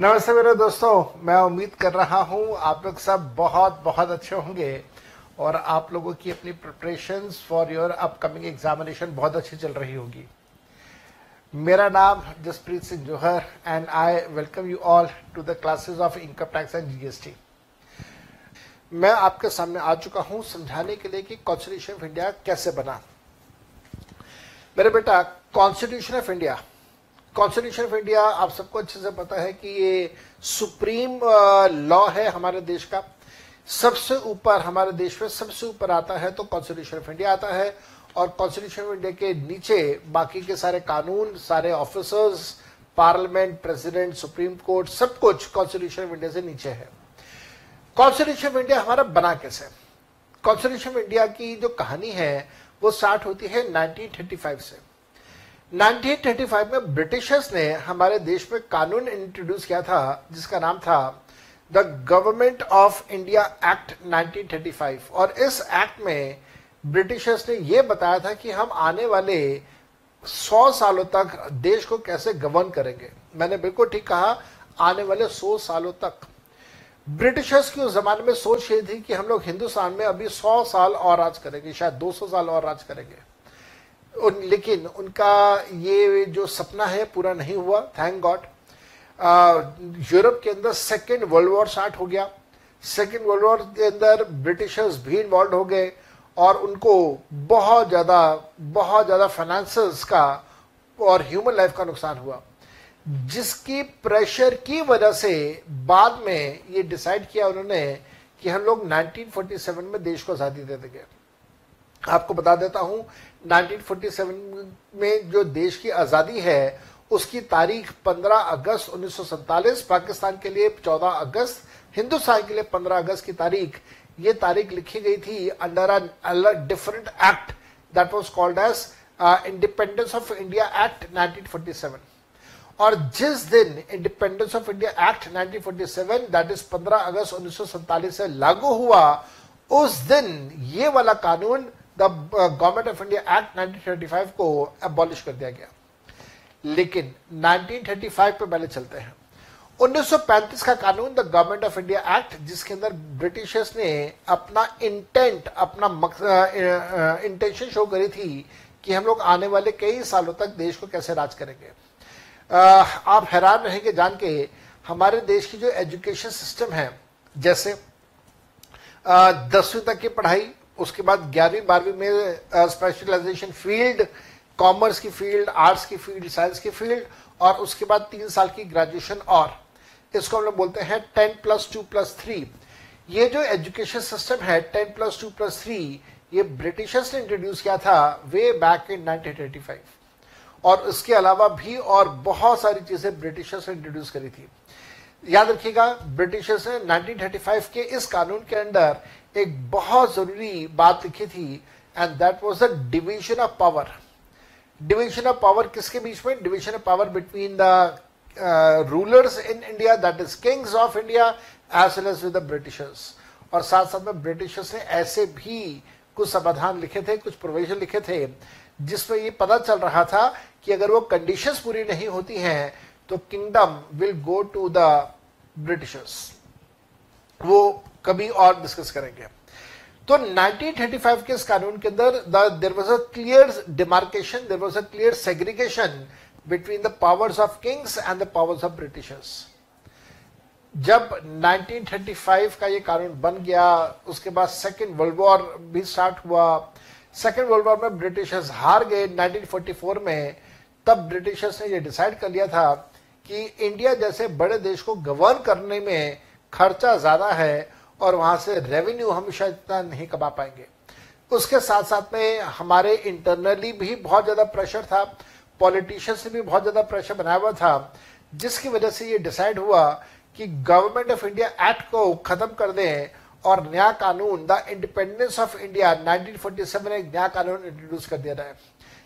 नमस्ते मेरे दोस्तों, मैं उम्मीद कर रहा हूँ आप लोग सब बहुत बहुत अच्छे होंगे और आप लोगों की अपनी preparation for your upcoming examination बहुत अच्छी चल रही होगी। मेरा नाम Jaspreet Singh Johar and I welcome you all to the classes of income tax and GST मैं आपके सामने आ चुका हूँ समझाने के लिए कि कॉन्स्टिट्यूशन ऑफ़ इंडिया कैसे बना। मेरे बेटा constitution of India constitution of India आप सबको अच्छे से पता है कि ये सुप्रीम लॉ है हमारे देश का। सबसे ऊपर हमारे देश में सबसे ऊपर आता है तो कॉन्स्टिट्यूशन ऑफ़ इंडिया आता है और कॉन्स्टिट्यूशन ऑफ़ इंडिया के नीचे बाकी के सारे कानून, सारे officers parliament president supreme court, सब कुछ कॉन्स्टिट्यूशन ऑफ़ इंडिया से नीचे है। कॉन्स्टिट्यूशन ऑफ़ इंडिया हमारा बना कैसे? कॉन्स्टिट्यूशन ऑफ़ इंडिया की जो कहानी है, वो स्टार्ट होती है 1935 से। 1935 में ब्रिटिशर्स ने हमारे देश में कानून इंट्रोड्यूस किया था, जिसका नाम था the government of India act 1935 और इस एक्ट में ब्रिटिशर्स ने यह बताया था कि हम आने वाले 100 सालों तक देश को कैसे गवर्न करेंगे। मैंने बिल्कुल ठीक कहा, आने वाले 100 सालों तक। ब्रिटिशर्स की उस जमाने में सोच ये थी कि हम लोग हिंदुस्तान में अभी 100 साल और राज करेंगे, शायद 200 साल और राज करेंगे। उन, लेकिन उनका ये जो सपना है पूरा नहीं हुआ थैंक गॉड यूरोप के अंदर सेकेंड वर्ल्ड वॉर स्टार्ट हो गया। सेकेंड वर्ल्ड वॉर के अंदर ब्रिटिशर्स भी इन्वॉल्व हो गए और उनको बहुत ज़्यादा बहुत ज़्यादा फाइनेंस का और ह्यूमन लाइफ का नुकसान हुआ। जिसकी प्रेशर की वजह से बाद में ये डिसाइड किया उन्होंने कि हम लोग 1947 में देश को आज़ादी दे देंगे। आपको बता देता हूँ 1947 में जो देश की आज़ादी है, उसकी तारीख 15 अगस्त उन्नीस पाकिस्तान के लिए 14 अगस्त, हिंदुस्तान के लिए 15 अगस्त की तारीख। ये तारीख लिखी गई थी under different act that was called as independence of India act 1947 और जिस दिन independence of India act 1947 that is 15 अगस्त उन्नीस से लागू हुआ, उस दिन ये वाला कानून the government of India act 1935 को एबॉलिश कर दिया गया। लेकिन 1935 पे पहले चलते हैं। 1935 का कानून the government of India act जिसके अंदर ब्रिटिशर्स ने अपना इंटेंट अपना इंटेंशन शो करी थी कि हम लोग आने वाले कई सालों तक देश को कैसे राज करेंगे। आप हैरान रहेंगे जान के, हमारे देश की जो एजुकेशन सिस्टम है, जैसे दसवीं तक की पढ़ाई उसके बाद ग्यारहवीं, बारहवीं में स्पेशलाइजेशन फ़ील्ड कॉमर्स की फ़ील्ड आर्ट्स की फ़ील्ड साइंस की फ़ील्ड और उसके बाद तीन साल की ग्रेजुएशन और। इसको हम लोग बोलते हैं ten plus two plus three ये जो एजुकेशन सिस्टम है ten plus two plus three ये ब्रिटिशर्स ने इंट्रोड्यूस किया था वे बैक इन 1985 और इसके अलावा भी और बहुत सारी चीज़ें ब्रिटिशर्स ने इंट्रोड्यूस करी थी। याद रखिएगा ब्रिटिशर्स ने 1935 के इस कानून के अंदर एक बहुत ज़रूरी बात लिखी थी and that was the division of power division of power किसके बीच में? Division of power between the rulers in India that is kings of India as well as with britishers और साथ साथ में ब्रिटिशर्स ने ऐसे भी कुछ समाधान लिखे थे, कुछ प्रोविज़न लिखे थे, जिसमें ये पता चल रहा था कि अगर वो कंडीशंस पूरी नहीं होती हैं तो kingdom will go to the britishers वो कभी और डिस्कस करेंगे। तो 1935 के इस कानून के अंदर there was a clear demarcation there was a clear segregation between the powers of kings and the powers of britishers जब 1935 का ये कानून बन गया, उसके बाद सेकेंड वर्ल्ड वॉर भी स्टार्ट हुआ सेकेंड वर्ल्ड वॉर में ब्रिटिशर्स हार गए 1944 में, तब ब्रिटिशर्स ने ये डिसाइड कर लिया था कि इंडिया जैसे बड़े देश को गवर्न करने में खर्चा ज़्यादा है और वहाँ से रेवेन्यू हम शायद इतना नहीं कमा पाएँगे। उसके साथ साथ में हमारे इंटरनली भी बहुत ज़्यादा प्रेशर था पॉलिटिशियंस ने भी बहुत ज़्यादा प्रेशर बनाया हुआ था, जिसकी वजह से ये डिसाइड हुआ कि गवर्नमेंट ऑफ़ इंडिया एक्ट को खत्म कर दें और नया कानून द इंडिपेंडेंस ऑफ़ इंडिया 1947 एक नया कानून इंट्रोड्यूस कर दिया जाए,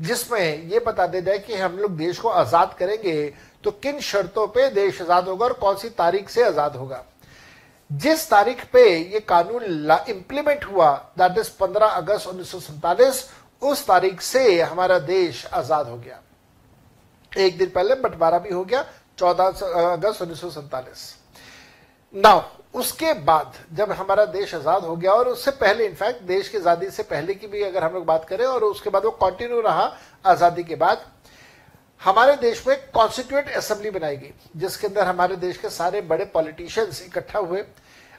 जिसमें यह बता दिया जाए कि हम लोग देश को आज़ाद करेंगे तो किन शर्तों पे देश आज़ाद होगा और कौन सी तारीख से आज़ाद होगा। जिस तारीख पे ये कानून इंप्लीमेंट हुआ दैट इज़ 15 अगस्त उन्नीस उस तारीख से हमारा देश आज़ाद हो गया। एक दिन पहले बंटवारा भी हो गया, चौदह अगस्त उन्नीस नाउ उसके बाद जब हमारा देश आज़ाद हो गया, और उससे पहले इनफैक्ट देश की आज़ादी से पहले की भी अगर हम लोग बात करें, और उसके बाद वो कंटिन्यू रहा आज़ादी के बाद हमारे देश में कॉन्स्टिट्यूट असेंबली बनाई गई जिसके अंदर हमारे देश के सारे बड़े पॉलिटिशियंस इकट्ठा हुए।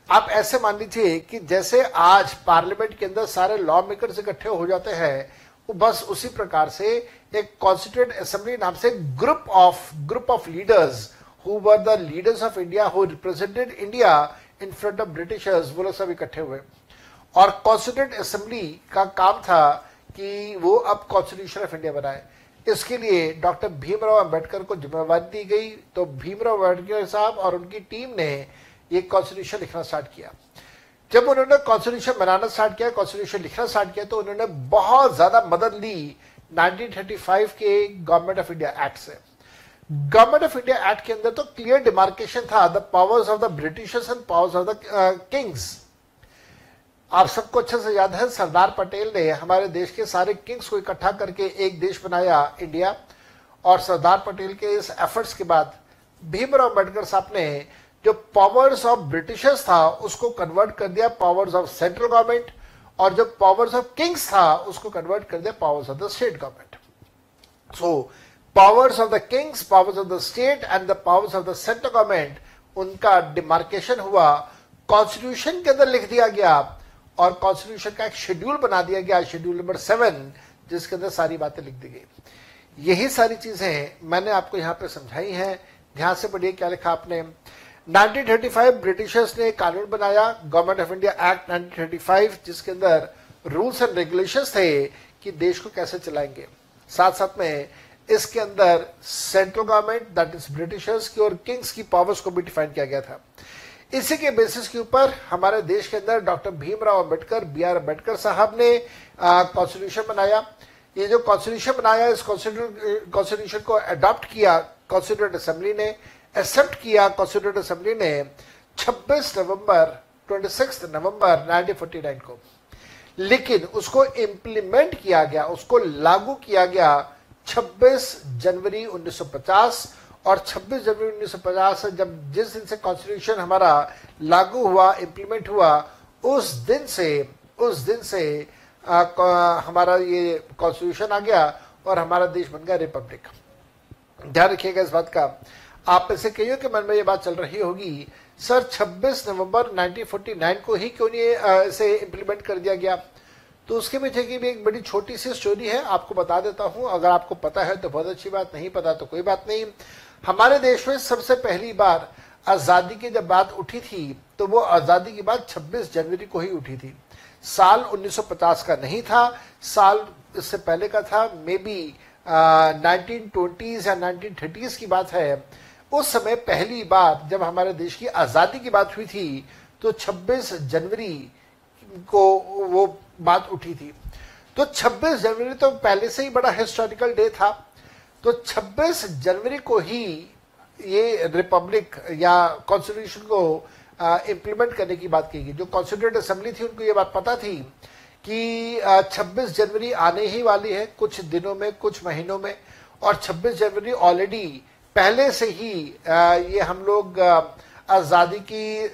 आप ऐसे मान लीजिए कि जैसे आज पार्लियामेंट के अंदर सारे लॉ मेकर्स इकट्ठे हो जाते हैं बस उसी प्रकार से एक कॉन्स्टिट्यूट असेंबली नाम से group of group of leaders who were the leaders of India who represented India in front of britishers वो लोग सब इकट्ठे हुए। और कॉन्स्टिट्यूट असेंबली का काम था कि वो अब कॉन्स्टिट्यूशन ऑफ़ इंडिया बनाए। इसके लिए डॉक्टर भीमराव अंबेडकर को जिम्मेवारी दी गई। तो भीमराव अंबेडकर साहब और उनकी टीम ने ये कॉन्स्टिट्यूशन लिखना स्टार्ट किया। जब उन्होंने कॉन्स्टिट्यूशन बनाना स्टार्ट किया कॉन्स्टिट्यूशन लिखना स्टार्ट किया तो उन्होंने बहुत ज़्यादा मदद ली 1935 के गवर्नमेंट ऑफ़ इंडिया एक्ट से। गवर्नमेंट ऑफ़ इंडिया एक्ट के अंदर तो क्लियर डिमार्केशन था the powers of the britishers and powers of the kings आप सबको अच्छे से याद है, सरदार पटेल ने हमारे देश के सारे किंग्स को इकट्ठा करके एक देश बनाया, इंडिया। और सरदार पटेल के इस एफर्ट्स के बाद भीमराव अंबेडकर साहब ने जो पावर्स ऑफ़ ब्रिटिशर्स था, उसको कन्वर्ट कर दिया पावर्स ऑफ़ सेंट्रल गवर्नमेंट और जो पावर्स ऑफ़ किंग्स था, उसको कन्वर्ट कर दिया powers of the state government so powers of the kings powers of the state and the powers of the central government उनका डिमार्केशन हुआ। कॉन्स्टिट्यूशन के अंदर लिख दिया गया और कॉन्स्टिट्यूशन का एक शेड्यूल बना दिया गया शेड्यूल नंबर सेवन जिसके अंदर सारी बातें लिख दी गई। यही सारी चीज़ें हैं, मैंने आपको यहाँ पे समझाई हैं। ध्यान से पढ़िए क्या लिखा आपने। 1935 ब्रिटिशर्स ने कानून बनाया, गवर्नमेंट ऑफ़ इंडिया एक्ट 1935 जिसके अंदर रूल्स एंड रेगुलेशंस थे कि देश को कैसे चलाएँगे। साथ साथ में इसके अंदर central government that is britishers की और किंग्स की पावर्स को भी डिफाइन किया गया था। इसी के बेसिस के ऊपर हमारे देश के अंदर doctor Bhimrao Ambedkar, B R Ambedkar साहब ने कॉन्स्टिट्यूशन बनाया। ये जो कॉन्स्टिट्यूशन बनाया, इस कॉन्स्टिट्यूशन को अडॉप्ट किया कॉन्स्टिट्यूट असेंबली ने एक्सेप्ट किया कॉन्स्टिट्यूट असेंबली ने 26 नवंबर 26 नवंबर 1949 को। लेकिन उसको इंप्लीमेंट किया गया, उसको लागू किया गया 26 जनवरी 1950 और 26 जनवरी 1950 जब जिस दिन से कॉन्स्टिट्यूशन हमारा लागू हुआ इम्प्लीमेंट हुआ उस दिन से उस दिन से आ, हमारा ये कॉन्स्टिट्यूशन आ गया और हमारा देश बन गया रिपब्लिक ध्यान रखिएगा इस बात का। आप में से के मन में ये बात चल रही होगी सर 26 नवंबर 1949 को ही क्यों नहीं इसे इंप्लीमेंट कर दिया गया? तो उसके पीछे की भी एक बड़ी छोटी सी स्टोरी है आपको बता देता हूँ। अगर आपको पता है तो बहुत अच्छी बात नहीं पता तो कोई बात नहीं। हमारे देश में सबसे पहली बार आज़ादी की जब बात उठी थी तो वो आज़ादी की बात 26 जनवरी को ही उठी थी। साल 1950 का नहीं था, साल इससे पहले का था मे बी नाइनटीन ट्वेंटीज या नाइनटीन थर्टीज की बात है। उस समय पहली बार जब हमारे देश की आज़ादी की बात हुई थी तो 26 जनवरी को वो बात उठी थी। तो 26 जनवरी तो पहले से ही बड़ा हिस्टोरिकल डे था। तो 26 जनवरी को ही ये रिपब्लिक या कॉन्स्टिट्यूशन को इम्प्लीमेंट करने की बात की गई। जो कॉन्स्टिट्यूट असेंबली थी, उनको ये बात पता थी कि 26 जनवरी आने ही वाली है, कुछ दिनों में, कुछ महीनों में, और 26 जनवरी ऑलरेडी पहले से ही ये हम लोग आज़ादी की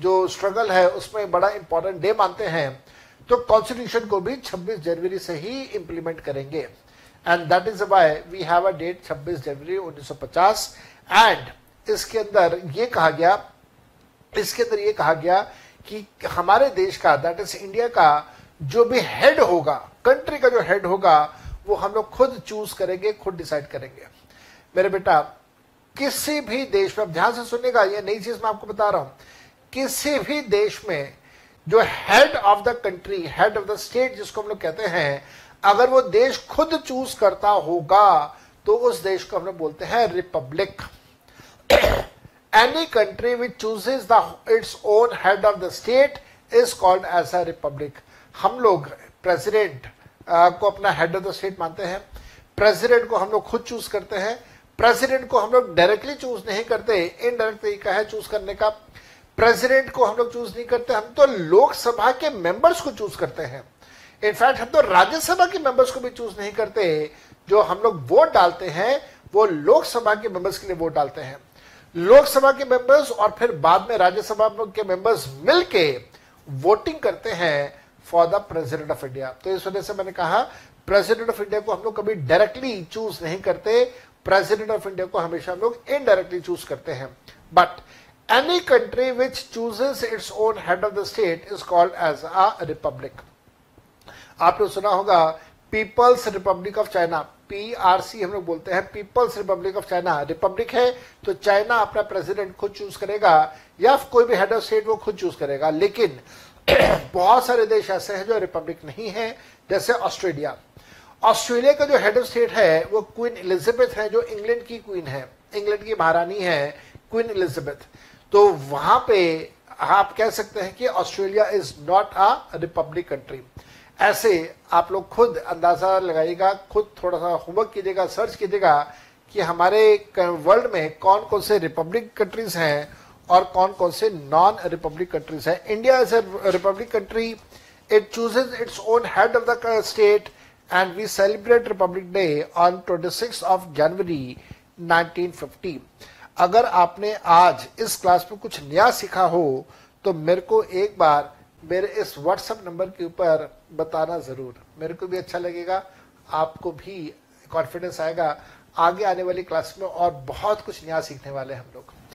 जो स्ट्रगल है, उसमें बड़ा इंपॉर्टेंट डे मानते हैं। तो कॉन्स्टिट्यूशन को भी 26 जनवरी से ही इंप्लीमेंट करेंगे। And that is why we have a date 26 January 1950 and इसके अंदर ये कहा गया, इसके अंदर ये कहा गया कि हमारे देश का दैट इज़ इंडिया का जो भी हेड होगा कंट्री का जो हेड होगा, वो हम लोग खुद चूज़ करेंगे, खुद डिसाइड करेंगे। मेरे बेटा, किसी भी देश में ध्यान से सुनेगा ये नई चीज़ मैं आपको बता रहा हूँ। किसी भी देश में जो head of the country head of the state जिसको हम लोग कहते हैं अगर वो देश खुद चूज़ करता होगा तो उस देश को हम लोग बोलते हैं republic. Any country which chooses the its own head of the state is called as a republic हम लोग प्रेसिडेंट को अपना हेड ऑफ़ द स्टेट मानते हैं। प्रेसिडेंट को हम लोग खुद चूज़ करते हैं। प्रेसिडेंट को हम लोग डायरेक्टली चूज़ नहीं करते इनडायरेक्ट तरीका है चूज़ करने का। प्रेसिडेंट को हम लोग चूज़ नहीं करते, हम तो लोकसभा के मेंबर्स को चूज़ करते हैं। इनफैक्ट हम तो राज्यसभा के मेंबर्स को भी चूज़ नहीं करते। जो हम लोग वोट डालते हैं, वो लोकसभा के मेंबर्स के लिए वोट डालते हैं। लोकसभा के मेंबर्स और फिर बाद में राज्यसभा के मेंबर्स मिलके वोटिंग करते हैं for the president of India तो इस वजह से मैंने कहा प्रेसिडेंट ऑफ़ इंडिया को हम लोग कभी डायरेक्टली चूज़ नहीं करते। प्रेसिडेंट ऑफ़ इंडिया को हमेशा हम लोग इनडायरेक्टली चूज़ करते हैं। But any country which chooses its own head of the state is called as a republic आपने सुना होगा people's republic of China PRC हम लोग बोलते हैं people's republic of China republic है तो चाइना अपना प्रेसिडेंट खुद चूज़ करेगा, या कोई भी हेड ऑफ़ स्टेट वो खुद चूज़ करेगा, लेकिन बहुत सारे देश ऐसे हैं जो रिपब्लिक नहीं है, जैसे ऑस्ट्रेलिया ऑस्ट्रेलिया का जो हेड ऑफ़ स्टेट है, वो क्वीन एलिजाबेथ है, जो इंग्लैंड की क्वीन है इंग्लैंड की महारानी है क्वीन एलिजाबेथ तो वहाँ पे आप कह सकते हैं कि Australia is not a republic country ऐसे आप लोग खुद अंदाज़ा लगाइएगा, खुद थोड़ा सा होमवर्क कीजिएगा सर्च कीजिएगा कि हमारे वर्ल्ड में कौन कौन से रिपब्लिक कंट्रीज़ हैं और कौन कौन से नॉन रिपब्लिक कंट्रीज़ हैं India is a republic country it chooses its own head of the state and we celebrate republic day on twenty six of January 1950 अगर आपने आज इस क्लास में कुछ नया सीखा हो तो मेरे को एक बार मेरे इस व्हाट्सएप नंबर के ऊपर बताना ज़रूर। मेरे को भी अच्छा लगेगा, आपको भी कॉन्फिडेंस आएगा। आगे आने वाली क्लास में और बहुत कुछ नया सीखने वाले हम लोग।